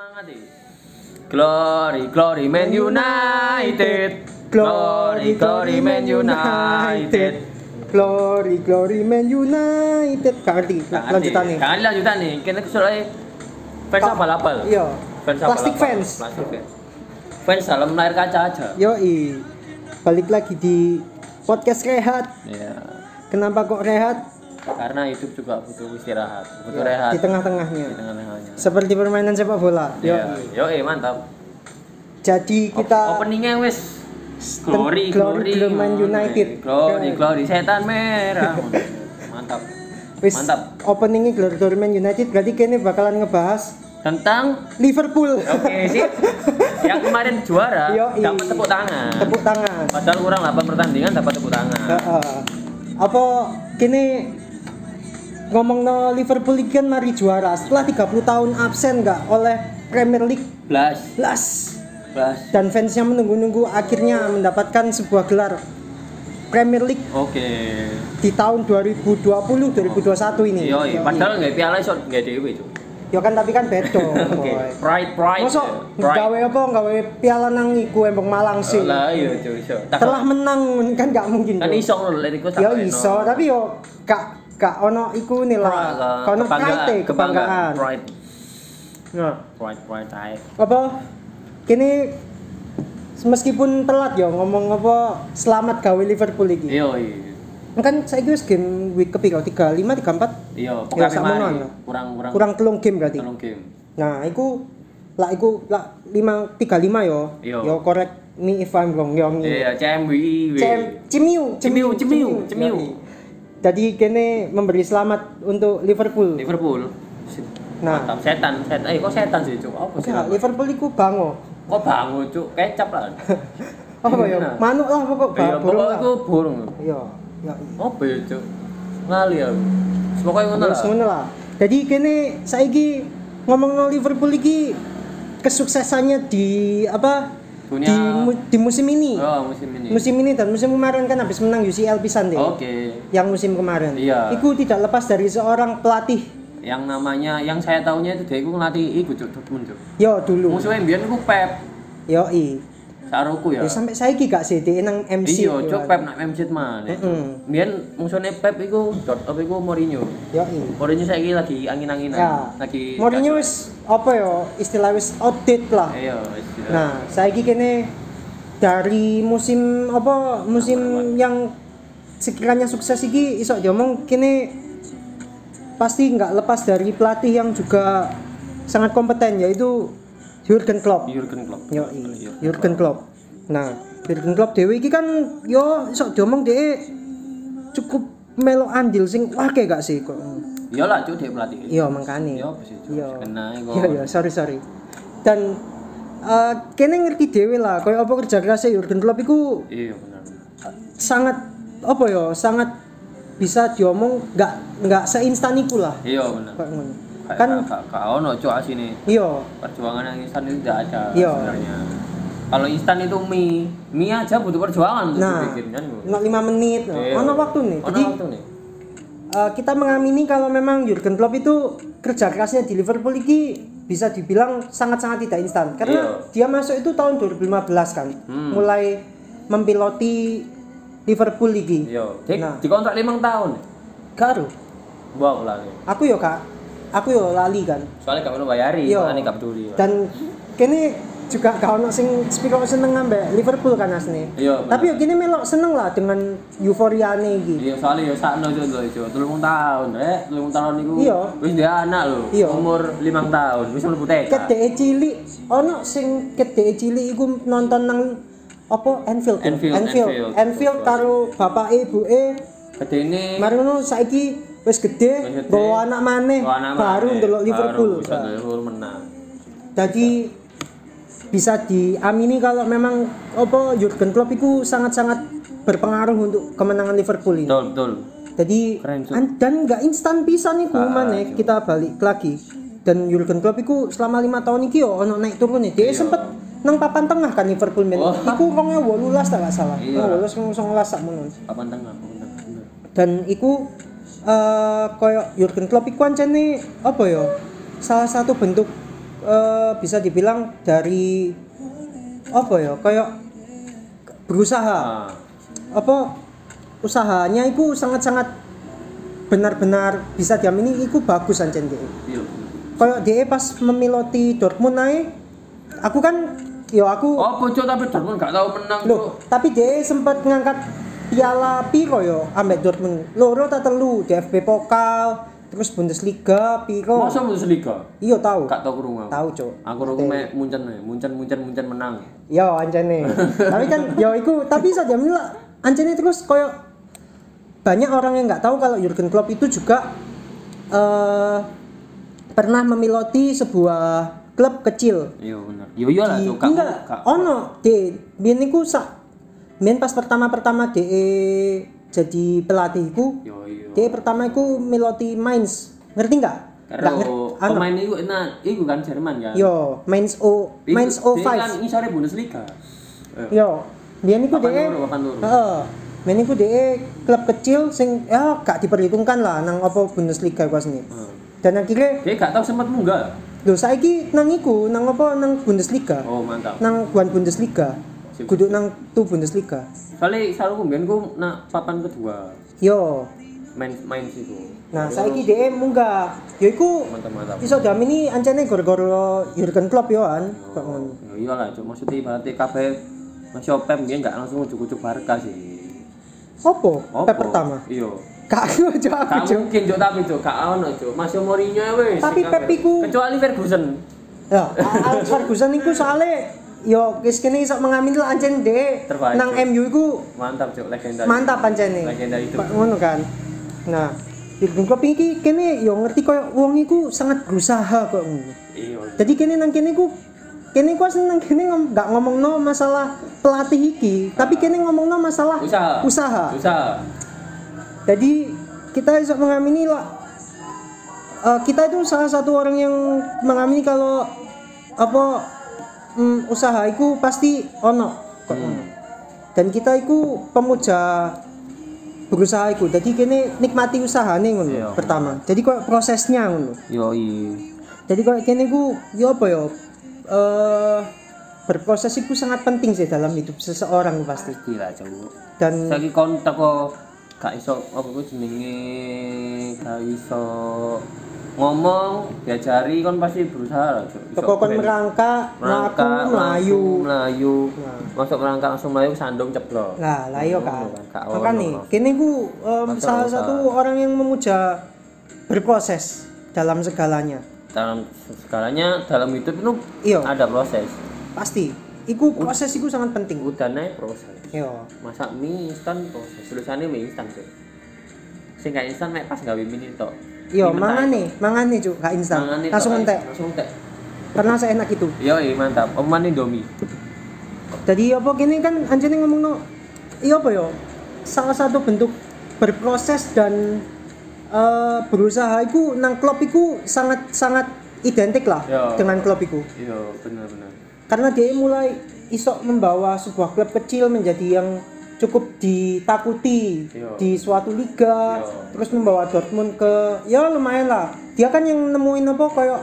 semangat nih. Glory, glory Man United. Glory, glory Man United. Glory, glory Man United. Ngerti lanjutan nih. Kan lanjutan nih. Kene soalnya fans apa lapal? Iya. Fans Plastik fans. Plastik fans. Fans dalam layar kaca aja. Yoi. Balik lagi di podcast rehat. Iya. Kenapa kok rehat? Karena hidup juga butuh istirahat, butuh Ya, rehat Di tengah-tengahnya. di tengah-tengahnya. Seperti permainan sepak bola. Iya, Yoi. yo eh mantap. Jadi kita openingnya wes glory Glory, glory Man United. glory Ya. glory setan merah mantap wis mantap openingnya Glory Glory Man United berarti kini bakalan ngebahas tentang Liverpool. oke sih yang kemarin juara Yoi. dapat tepuk tangan Tepuk tangan. padahal kurang 8 pertandingan dapat tepuk tangan Heeh. Apa kini ngomong no Liverpool kan mari juara setelah 30 tahun absen nggak oleh Premier League blas plus blas dan fansnya menunggu-nunggu akhirnya mendapatkan sebuah gelar Premier League oke di tahun 2020 2021 ini. yo Yoi. padahal nggak piala iso nggak dewe Cuk. Ya kan tapi kan bedo. oke boy. pride pride Mosok gawe apa gawe piala nang iku Embong Malang sih. lah iya iso Telah menang kan gak mungkin. kan iso ngono lek iku Ya iso, tapi yo gak gak ono iku nih lah. Gak ono pride, kebanggaan. pride Nah, pride pride ae. apa kini meskipun telat yo ngomong apa selamat gawe Liverpool iki. Iya, iya. Kan saya wis game week kepiro 35 34 Iya, Ya, pokoknya sama mari. non. kurang kurang kurang telung game berarti. telung game. Nah, iku lah iku lah 5 35 yo. Iya. Yo correct me if I'm wrong yo. Iya, CMWI. Cem, cimiu, Cimiu, cimiu, cimiu. Yoi. Jadi kene memberi selamat untuk Liverpool. Liverpool. Nah. Mantap, setan, setan. Eh, kok setan sih, Cuk? Apa sih? Liverpool iku bango. Kok bangun, Cuk? Kecap lah. Apa ya? Nah. Manuk lah pokok Iya, ba- burung pokoknya lah. itu burung. Iya, iya. Apa ya, Cuk? Lali aku. Pokoknya ngono lah. ngono lah. Jadi kene saiki ngomong Liverpool iki kesuksesannya di apa? Dunia- Di, mu- di musim ini. Oh, musim ini. Musim ini dan musim kemarin kan habis menang UCL pisan deh. Oke. Yang musim kemarin. Iya. Iku tidak lepas dari seorang pelatih. Yang namanya yang saya tahunya itu dia iku ngelatih iku, Cuk, Dortmund, Cuk. Yo dulu. Musuhnya mbiyen iku Pep. Yo i. Saruku ya. Ya sampai saiki gak sih dia nang MC. Iya, cuk Pep nak MC mah. Heeh. Biyen musuhnya Pep iku dot apa iku Mourinho. Yo. Mourinho saiki lagi angin-anginan. Ya. Lagi Mourinho wis apa ya istilah wis outdated lah. Iya, wis tidak. Nah, saiki kene dari musim apa musim yang sekiranya sukses iki iso diomong kene pasti nggak lepas dari pelatih yang juga sangat kompeten yaitu Jurgen Klopp. Jurgen Klopp. Yo Jurgen Klopp. Nah, Jurgen Klopp dhewe iki kan yo iso diomong dhek cukup melo andil sing wake gak sih kok. Iya lah, cuk dia pelatih. Iya makane. Iya, Cuk? Iya. Iya iya, sorry sorry. Dan eh kene ngerti dhewe lah, koyo apa kerja kerasnya Jurgen Klopp iku Iya, benar. sangat apa ya, sangat bisa diomong nggak nggak seinstan iku lah. Iya, benar. Kayak ngono. Kan kak ono cuk asine. iya, Perjuangan yang instan itu tidak ada Iya. Kalau instan itu mie, mie aja butuh perjuangan untuk nah, dibikin kan. Nggak lima menit, Iya. ono waktu nih. Ono Jadi waktu nih. eh, kita mengamini kalau memang Jurgen Klopp itu kerja kerasnya di Liverpool ini bisa dibilang sangat-sangat tidak instan karena dia masuk itu tahun 2015 kan Hmm. mulai mempiloti Liverpool lagi Iya, Dik, Nah. dikontrak 5 tahun. karo Wow, lali. aku yo kak aku yo lali kan Soalnya gak mau bayari, Iya. makanya gak peduli. dan kini juga gak ono sing spiko seneng ngambil Liverpool kan asli Iya, tapi yo kini melok seneng lah dengan euforiane iki Iya, soalnya ya sakno cuk lho, cuk. 3 tahun, rek. 3 tahun niku. Iya. Wis dia anak lho. Iya. Umur 5 tahun, wis mlebu TK. kedeke cilik ono sing kedeke cilik iku nonton nang apa Anfield ya? Anfield, Anfield, Anfield. Anfield karo bapak ibuke Gedene mari ngono saiki wis gede bawa anak maneh Oh, baru ndelok Liverpool Baru bisa Liverpool menang. jadi bisa diamini kalau memang apa Jurgen Klopp itu sangat-sangat berpengaruh untuk kemenangan Liverpool ini. Betul, betul. Jadi Keren, an- dan nggak instan pisan nih Ah, mana kita balik lagi. Dan Jurgen Klopp itu selama lima tahun ini yo ono naik turun nih. Dia Iya. sempet nang papan tengah kan Liverpool men. Wah. Iku wongnya wolulas tak gak salah. Iya. Wolulas wong songolas sak. Papan tengah, papan tengah. Dan iku eh koyo Jurgen Klopp iku ancene apa ya? Salah satu bentuk eh, bisa dibilang dari apa ya? Kayak berusaha. Ah, apa usahanya itu sangat-sangat benar-benar bisa diamini itu bagus ancen DE iya. kayak DE pas memiloti Dortmund naik aku kan yo aku Oh, bocor tapi Dortmund gak tahu menang Loh, tapi dia sempat ngangkat piala piro yo ambek Dortmund. Loro tak telu, DFB Pokal, terus Bundesliga piro. Masa Bundesliga? Iya tahu. Gak tau kurung aku. Tahu, Cuk. Aku kurung mek muncen muncen muncen muncen menang. Yo anjene. tapi kan yo iku tapi saja lah anjene terus koyo banyak orang yang nggak tahu kalau Jurgen Klopp itu juga eh pernah memiloti sebuah klub kecil Iya bener. Iya iya lah di enggak gak- ono biyen niku sak biyen pas pertama-pertama de jadi pelatihku Iya iya. de pertama iku miloti Mainz ngerti enggak Enggak ngerti anu pemain itu enak, itu kan Jerman kan. yo Mainz O Iku- Mainz dia kan 05 ngisore Bundesliga. Eh, yo biyen niku de heeh biyen niku de klub kecil sing ya gak diperhitungkan lah nang apa Bundesliga kuwi asline. eh. dan akhirnya Dia gak tahu sempat munggah. lho saiki nang iku nang apa nang Bundesliga Oh mantap. nang buan Bundesliga. Kudu nang tu Bundesliga Soalnya selalu kumbian ku nak papan kedua yo main main situ. Nah, saiki dhek munggah. Ya iku iso jamini ancene gara-gara Jurgen Klopp yo an. Kok ngono. Ya iyalah, Cuk. Maksudnya ibaratnya kabeh Masih Pep dia gak langsung ujuk-ujuk Barca sih. Opo? Apa? Pep pertama. Iya. Kak aku aja aku Cuk. mungkin Cuk tapi Cuk, gak ono Cuk. Masih Mourinho ya wis. Tapi Sing Pep kabeh. iku- kecuali Ferguson. Ya, Alex Ferguson iku soalnya yo wis kene iso mengamin lah ancen dhek Terbaik, nang Cuk. MU iku Mantap Cuk, legenda. mantap ancene. Legenda itu. Pak ngono kan. Nah, Jurgen Klopp iki kene yo ngerti koyo wong iku sangat berusaha kok ngono. Iya. Jadi kene nang kene ku kene ku asli nang kene ngom, gak ngomongno masalah pelatih iki, tapi kene ngomongno masalah Usaha. usaha. Usaha. Jadi kita bisa mengamini lah eh, kita itu salah satu orang yang mengamini kalau apa mm, usaha itu pasti ono kok ono. Dan kita itu pemuja berusaha itu. Jadi kini nikmati usahane ngono Iya. pertama. Jadi kok prosesnya ngono. Yo iya. Jadi kok kini ku yo apa yo eh berproses itu sangat penting sih dalam hidup seseorang pasti. Gila. Dan Saiki kon teko gak iso apa ku jenenge gak iso ngomong diajari kon pasti berusaha lah ben- merangkak, mlaku, merangkak melayu. melayu Nah. masuk merangkak langsung melayu sandung ceplok Lah, lah iya kan. Gak Makanya ono, nih, kini ku Masa salah satu orang yang memuja berproses dalam segalanya. dalam segalanya dalam hidup itu Iya. ada proses Pasti. Iku proses iku sangat penting. udah naik proses Iya. masak mie instan proses tulisannya mie instan tuh sing gak instan mek pas gawe mie itu Iya, mangane, mangane cuk, gak instan. Langsung entek. langsung entek Karena seenak itu. iya mantap oman indomie Jadi apa gini kan anjene ngomongno iya apa yo? Salah satu bentuk berproses dan eh, berusaha iku nang klub iku sangat sangat identik lah Iya. dengan klub iku. iya bener karena dia mulai iso membawa sebuah klub kecil menjadi yang cukup ditakuti Iya. di suatu liga Iya. terus membawa Dortmund ke ya lumayan lah. Dia kan yang nemuin apa kayak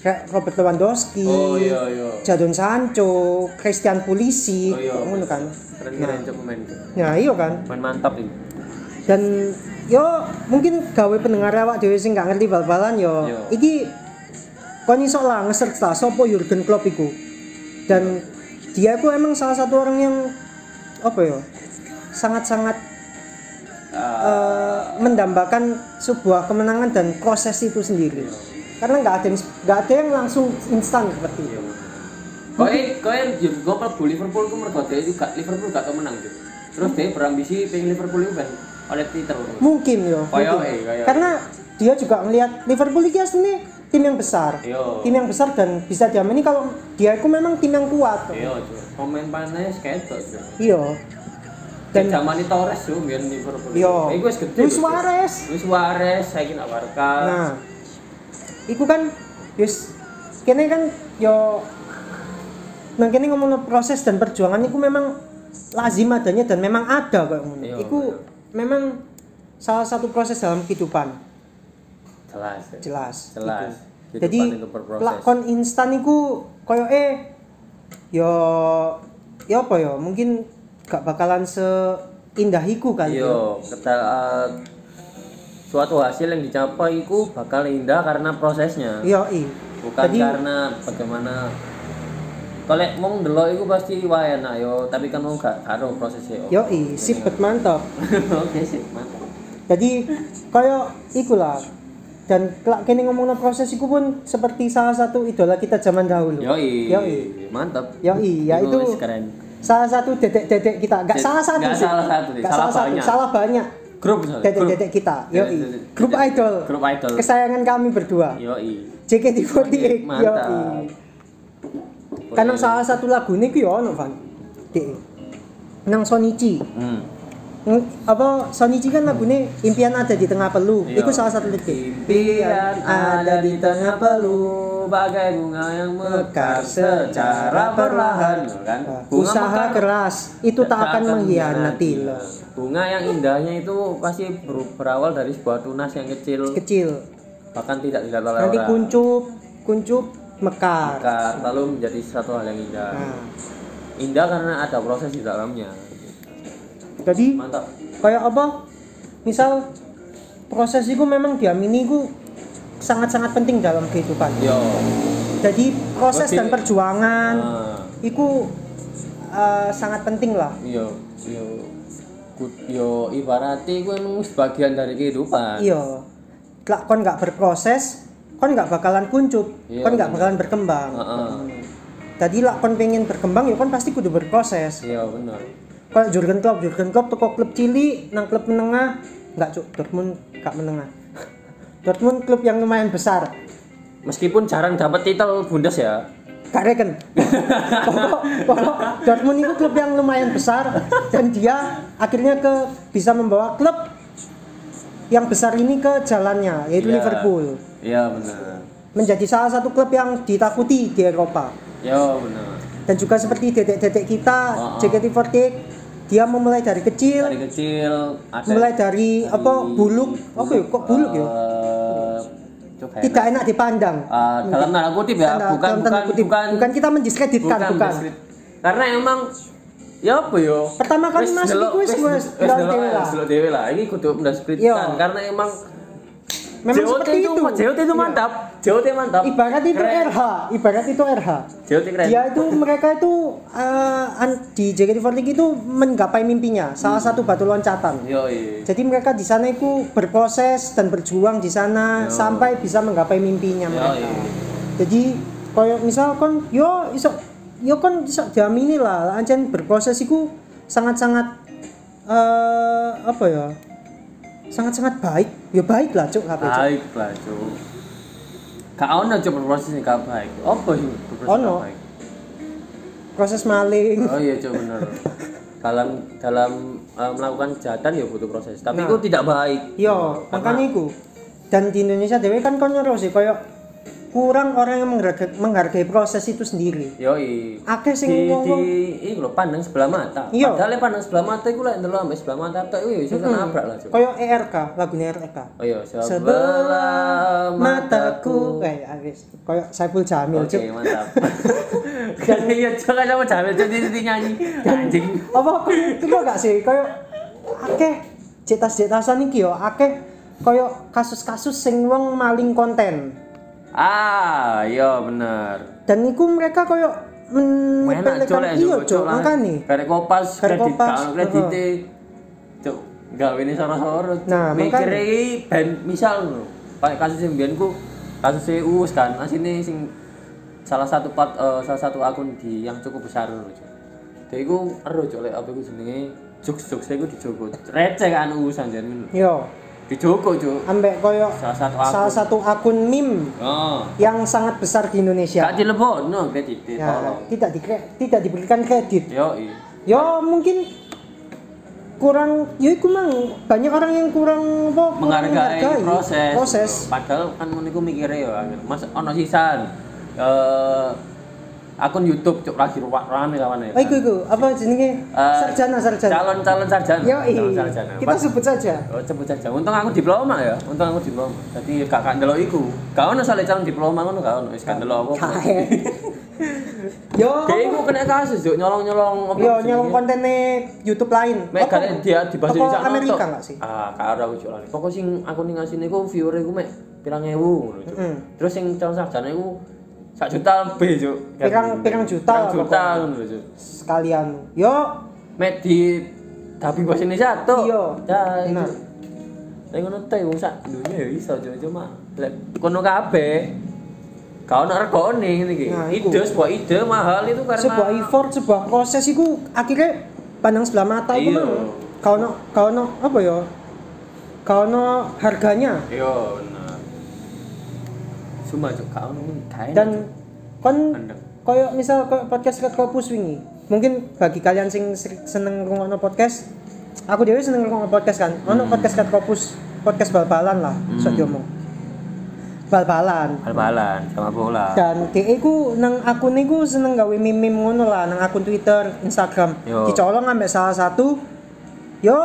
kayak Robert Lewandowski oh iya iya. Jadon Sancho Christian Pulisic Oh, iya. ngono kan? Keren keren coba main itu. Nah iya kan? Main mantap ini. Dan yo mungkin gawe pendengar awak dhewe sing gak ngerti bal-balan yo. Yo. iki kon iso lah nge-search lah sopo Jurgen Klopp iku. Dan dia itu emang salah satu orang yang apa ya sangat-sangat eh, mendambakan sebuah kemenangan dan proses itu sendiri karena nggak ada yang nggak ada yang langsung instan seperti itu Koe koe gue klebu Liverpool ku mergo dia juga Liverpool gak tau menang Cuk. Terus dia berambisi pengen Liverpool itu kan oleh Twitter. mungkin yo Kayak, mungkin. kayak. karena dia juga melihat Liverpool ini aslinya tim yang besar Iya. tim yang besar dan bisa diamini kalau dia itu memang tim yang kuat Iya, Cuk. Pemain panas Cuk. iya Dan zaman itu Torres Cuk, biyen Liverpool. Iya. Eh, gue wis gede. Luis. Suarez Luis Suarez, saiki nak Barca. nah iku kan yes kene kan yo nah kene ngomong proses dan perjuangan itu memang lazim adanya dan memang ada kok ngono Iya, iku memang salah satu proses dalam kehidupan Jelas. ya. jelas Jelas. Jadi itu lakon instan iku koyo eh yo yo apa yo mungkin gak bakalan seindah iku Iya, yo. kita eh, suatu hasil yang dicapai itu bakal indah karena prosesnya. Yo i. Bukan Jadi- karena bagaimana kalau mau ndelok itu pasti wah enak yo, tapi kan mau gak karo prosesnya. Yo i, sip bet mantap. Oke sih, mantap. Jadi koyo iku lah. Dan kelak kene ngomongno proses iku pun seperti salah satu idola kita zaman dahulu. Yoi. Yoi. Mantap. Yoi, ya itu keren. Salah satu dedek-dedek kita. Gak Ded- salah satu nggak sih. salah satu sih, Nggak salah salah satu, banyak. salah banyak. Grup. Dedek-dedek kita. Yoi. Grup idol. Grup idol. Kesayangan kami berdua. Yoi. JKT48. Mantap. Yoi. Karena salah satu lagu ini ku yo ono, Van. Nang Sonichi. Hmm. Apa Sonichi kan lagunya impian ada di tengah peluh. Iya. Itu salah satu lirik. Impian ada di tengah peluh. Bagai bunga yang mekar secara perlahan kan? Bunga Usaha mekar. keras. Itu tak akan mengkhianati bunga yang indahnya itu pasti ber- berawal dari sebuah tunas yang kecil. Kecil. bahkan tidak dilihat oleh Nanti orang. kuncup, kuncup mekar. Mekar, lalu menjadi satu hal yang indah. Nah, indah karena ada proses di dalamnya jadi mantap kayak apa? Misal proses itu memang diamini itu sangat-sangat penting dalam kehidupan. yo Jadi proses Berarti- dan perjuangan ah, itu eh, sangat penting lah. yo yo Ku- yo ibaratnya gue emang sebagian dari kehidupan Iya. Lah kon nggak berproses, kon nggak bakalan kuncup, Iya, kon nggak bakalan berkembang. Heeh. Tadi lah kon pengen berkembang ya kon pasti kudu berproses. iya benar Kayak Jurgen Klopp, Jurgen Klopp toko klub cilik nang klub menengah, nggak cuk Dortmund gak menengah. Dortmund klub yang lumayan besar. meskipun jarang dapat titel Bundes ya Gak reken. pokok, pokok Dortmund itu klub yang lumayan besar dan dia akhirnya ke bisa membawa klub yang besar ini ke jalannya yaitu Iya. Liverpool. iya benar Menjadi salah satu klub yang ditakuti di Eropa. ya benar Dan juga seperti dedek-dedek kita Oh, oh. JKT48 dia memulai dari kecil, dari kecil ada mulai dari apa buluk, apa ya kok buluk ya? coba ya. Tidak enak dipandang. Eh, dalam tanda kutip ya Tanda- bukan tanda bukan kutip. bukan bukan kita mendiskreditkan bukan. deskrip- karena emang ya apa yo Pertama kali masuk iku wis wis- delok ae, lah. ini kudu mendiskreditkan karena emang Memang JOT seperti itu. JOT itu Iya. mantap JOT mantap Ibarat itu Keren. RH, ibarat itu RH. JOT keren Dia itu mereka itu an- di JKT48 itu menggapai mimpinya, salah satu batu loncatan. yo iya Jadi mereka di sana itu berproses dan berjuang di sana Yo. sampai bisa menggapai mimpinya yo mereka. iya Jadi koyo misal kon yo iso yo kon iso diamini lah ancen berproses iku sangat-sangat eh apa ya? Sangat-sangat baik. Ya baik lah cuk kabeh. Cuk. baik lah cuk Gak ono coba berproses yang gak baik apa sih berproses Ono. gak baik Proses maling. oh iya coba bener dalam dalam eh, melakukan kejahatan ya butuh proses tapi Nah. itu tidak baik Yo, makanya iku. Dan di Indonesia dewe kan kon ngeru sih koyo kurang orang yang menghargai, menghargai proses itu sendiri. Yoi. Akeh sing di, di ngomong iki lho pandang sebelah mata. Iya. Padahal pandang sebelah mata iku lek ndelok ambek sebelah mata tok iku iso nabrak lah, koyo ERK, lagunya RK. Oh iya, sebelah Sebelah mataku. Eh, habis. Koyo Saiful Jamil, Oke, mantap. Dan iya, Cuk, kan sama jamil Cuk di nyanyi. Anjing. Apa kok itu gak sih koyo akeh cetas-cetasan iki yo akeh koyo kasus-kasus sing wong maling konten. Ah, iya bener. Dan iku mereka koyo menyepelekan lek iya, lah. makane. Karek kopas, kredit kan kredite. Cuk, gawe ini soro-soro. Cuk. Nah, mikir makanya. iki ben misal lho. Kayak kasus mbiyen ku kasus Uus kan, asine sing salah satu part eh, salah satu akun di yang cukup besar lho, Cuk. Dia iku ero Cuk lek apa iku jenenge jokes-jokes iku dijogo. Receh kan Uus anjen ngono. Yo, Dijogo, Cuk. ambek koyo Salah satu akun. salah satu akun meme Oh. yang sangat besar di Indonesia. Gak dilebokno kredit, Ya, tolong. tidak di tidak diberikan kredit. Yo. Ya mungkin kurang ya iku mang banyak orang yang kurang apa kurang menghargai proses. proses. Padahal kan ngono iku mikire ya, Mas ono sisan. Eh akun YouTube cuk lagi rame kawan ya. Oh, iku iku apa jenenge? Eh, sarjana sarjana. Calon calon sarjana. Yo, sarjana. kita sebut saja. Oh, sebut saja. Untung aku diploma ya. Untung aku diploma. Jadi gak gak ndelok iku. Gak ono soalnya calon diploma ngono gak ono. Wis gak ndelok apa. Yo, Kayak iku kena kasus juk nyolong-nyolong apa. yo nyolong kontennya YouTube lain. Mek kalian dia di bahasa Apa Indonesia Amerika enggak sih? Ah, karo aku jualan. Pokok sing aku ning ngasih niku viewer iku mek pirang ewu ngono. Terus sing calon sarjana iku sak juta lebih, Cuk. Pirang- pirang juta Pirang juta ngono lho. Sekalian. Yo, Mek di tapi bahasa Indonesia tuh. Iya, Ya, benar. Nek ngono teh wong sak dunya ya iso Cuk. cuma lek kono kabeh Kau nak regone ngene iki. Nah, ide sebuah ide mahal itu karena sebuah effort, sebuah proses itu akhirnya pandang sebelah mata itu mang. Kau no, kau no apa ya? Kau no harganya Iya. Cuma cuk kau kain. dan kon koyo misal koyo podcast ket kopus wingi. Mungkin bagi kalian sing seneng ngrungokno podcast, aku dhewe seneng ngrungokno podcast kan. Ono podcast ket kopus, podcast bal-balan lah, sok diomong. Bal-balan. bal-balan sama bola. Dan DE ku nang akun iku seneng gawe meme-meme ngono lah nang akun Twitter, Instagram. Yo. Dicolong ambek salah satu yo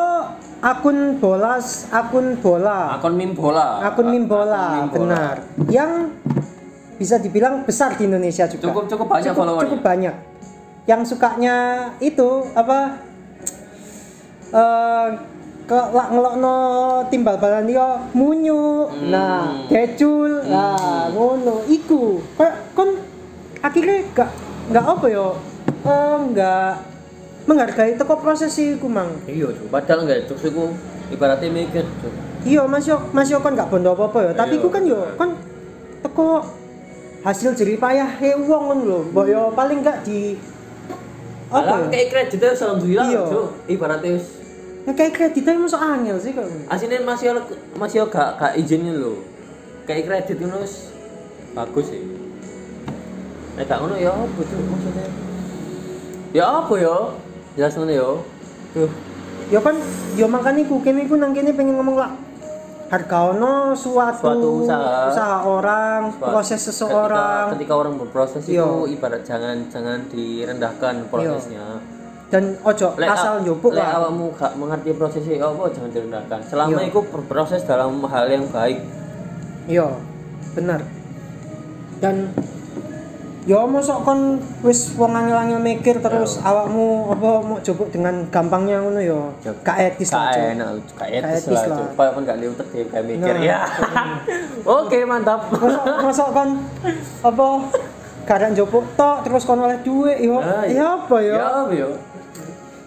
akun bolas, akun bola. Akun meme bola. Akun meme bola, Akun meme bola. benar. Yang bisa dibilang besar di Indonesia juga. Cukup cukup banyak cukup, followernya. cukup banyak. Yang sukanya itu apa? Eh ke lak ngelokno timbal balan dia munyu. Hmm. Nah, decul. Nah, ngono iku. Kayak kon akhirnya gak gak apa ya? Eh enggak menghargai teko proses iku mang. Iya. Padahal enggak terus iku ibaratnya mikir. Iya, Mas yo Mas yo kon gak bondo apa-apa ya. Tapi Iya, ku kan yo kon teko hasil jerih payah he wong ngono lho. Mbok yo paling gak di apa Alah ya? kayak kreditnya alhamdulillah, Iya. Ibaratnya wis Ya kayak kreditnya masuk angel sih kok. asine masih masih gak gak izinnya lho. Kayak kredit wis bagus sih. Nek gak ngono ya apa, Cuk? Maksudnya Ya apa ya? Jelas ngono ya. Tuh. Ya kan yo makane ku kene ku nang kene pengen ngomong lah harga ono suatu, Suatu usaha. orang, Suatu- proses seseorang ketika, ketika orang berproses Iya. itu ibarat jangan jangan direndahkan prosesnya dan ojo Lek asal njupuk lek lah. awakmu gak mengerti prosesnya apa jangan direndahkan selama itu berproses dalam hal yang baik Iya, bener. Dan yo mosok kon wis wong angel-angel mikir terus Iya. awakmu apa mau coba dengan gampangnya ngono yo. Ya, Gak etis lah. gak enak gak Gak etis lah. Kayak kan gak liutet ya kayak mikir Nah, ya oke mantap Mosok mosok kon apa karek njupuk tok terus kon oleh duit yo. Ah, Ya apa yo? ya apa ya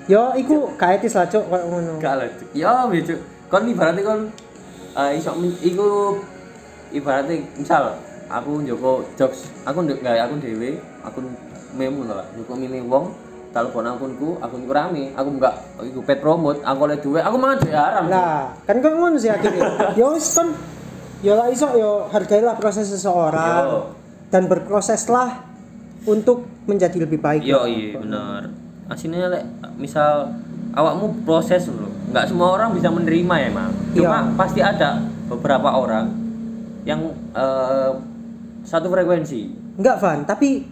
Yo iku gak etis lah cuk koyo ngono. gak lah Cuk. ya ya Cuk. kon ibaratnya kon eh, iso iku ibaratnya misal aku njoko jokes aku ndek gawe akun dhewe akun meme ngono lah njoko milih wong telepon akunku akunku rame aku enggak iku pet promote aku oleh duit aku mangan duit haram. Lah, kan kok ngono sih akhirnya. Yo wis kon yo lah iso yo hargailah proses seseorang Yo. dan berproseslah untuk menjadi lebih baik. Yo iya bener. Aslinya lek misal awakmu proses dulu. Nggak semua orang bisa menerima ya emang. Cuma Iya. pasti ada beberapa orang yang eh, satu frekuensi. Enggak, Van, tapi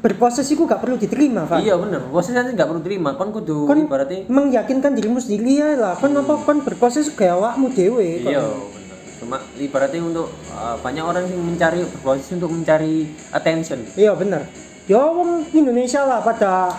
berproses itu gak perlu diterima, Van. Iya bener. Proses nanti nggak perlu terima. Kon kudu Kon ibaratnya. meyakinkan dirimu sendiri ya lah. Kon apa kon berproses kayak awakmu dhewe. kon. Iya bener. Cuma ibaratnya untuk eh, banyak orang yang mencari berproses untuk mencari attention. Iya, bener. Ya wong Indonesia lah pada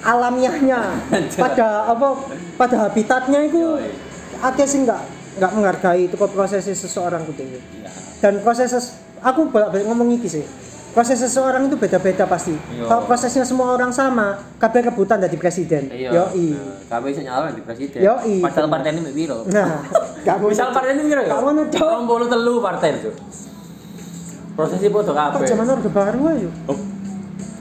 alamiahnya, pada apa pada habitatnya itu Yoi. akeh sih nggak nggak menghargai itu kok proses seseorang dhewe. Iya. Dan proses ses- aku bolak-balik ngomong iki sih. Proses seseorang itu beda-beda pasti. Iya. Kalau prosesnya semua orang sama, kabeh rebutan dari presiden. Iya. Yoi. Nah, Kabeh iso nyalon di presiden. Yoi. Padahal partai ini piro? Nah, gak mau Misal partai ini piro ya? Ngono, Cok. Rong puluh telu partai itu. Prosesnya foto kok kabeh. zaman orde baru ayo.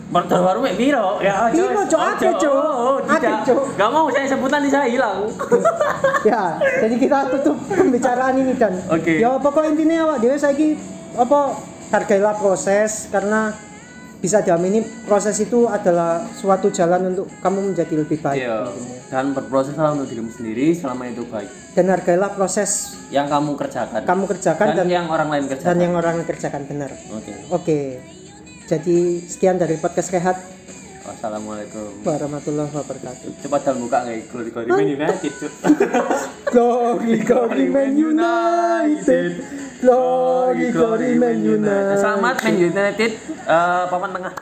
Partai baru mek piro? Ya, Piro, Cok. Ojo. Cok. Oh, Akeh, tidak. Cok. Gak mau saya sebutan di saya hilang. ya, jadi kita tutup pembicaraan ini dan Oke. ya pokok intinya awak dhewe saiki apa hargailah proses karena bisa diamini proses itu adalah suatu jalan untuk kamu menjadi lebih baik iya. dan berproseslah untuk dirimu sendiri selama itu baik dan hargailah proses yang kamu kerjakan kamu kerjakan dan, dan yang orang lain kerjakan dan yang orang lain kerjakan benar oke okay. oke okay. jadi sekian dari podcast sehat Wassalamualaikum warahmatullahi wabarakatuh. Cepat dan buka nggak ya? Glory Glory Man United. Ya, gitu. glory Glory Man nah, United. Gitu. Glory, glory Man United. Selamat Man United uh, papan tengah.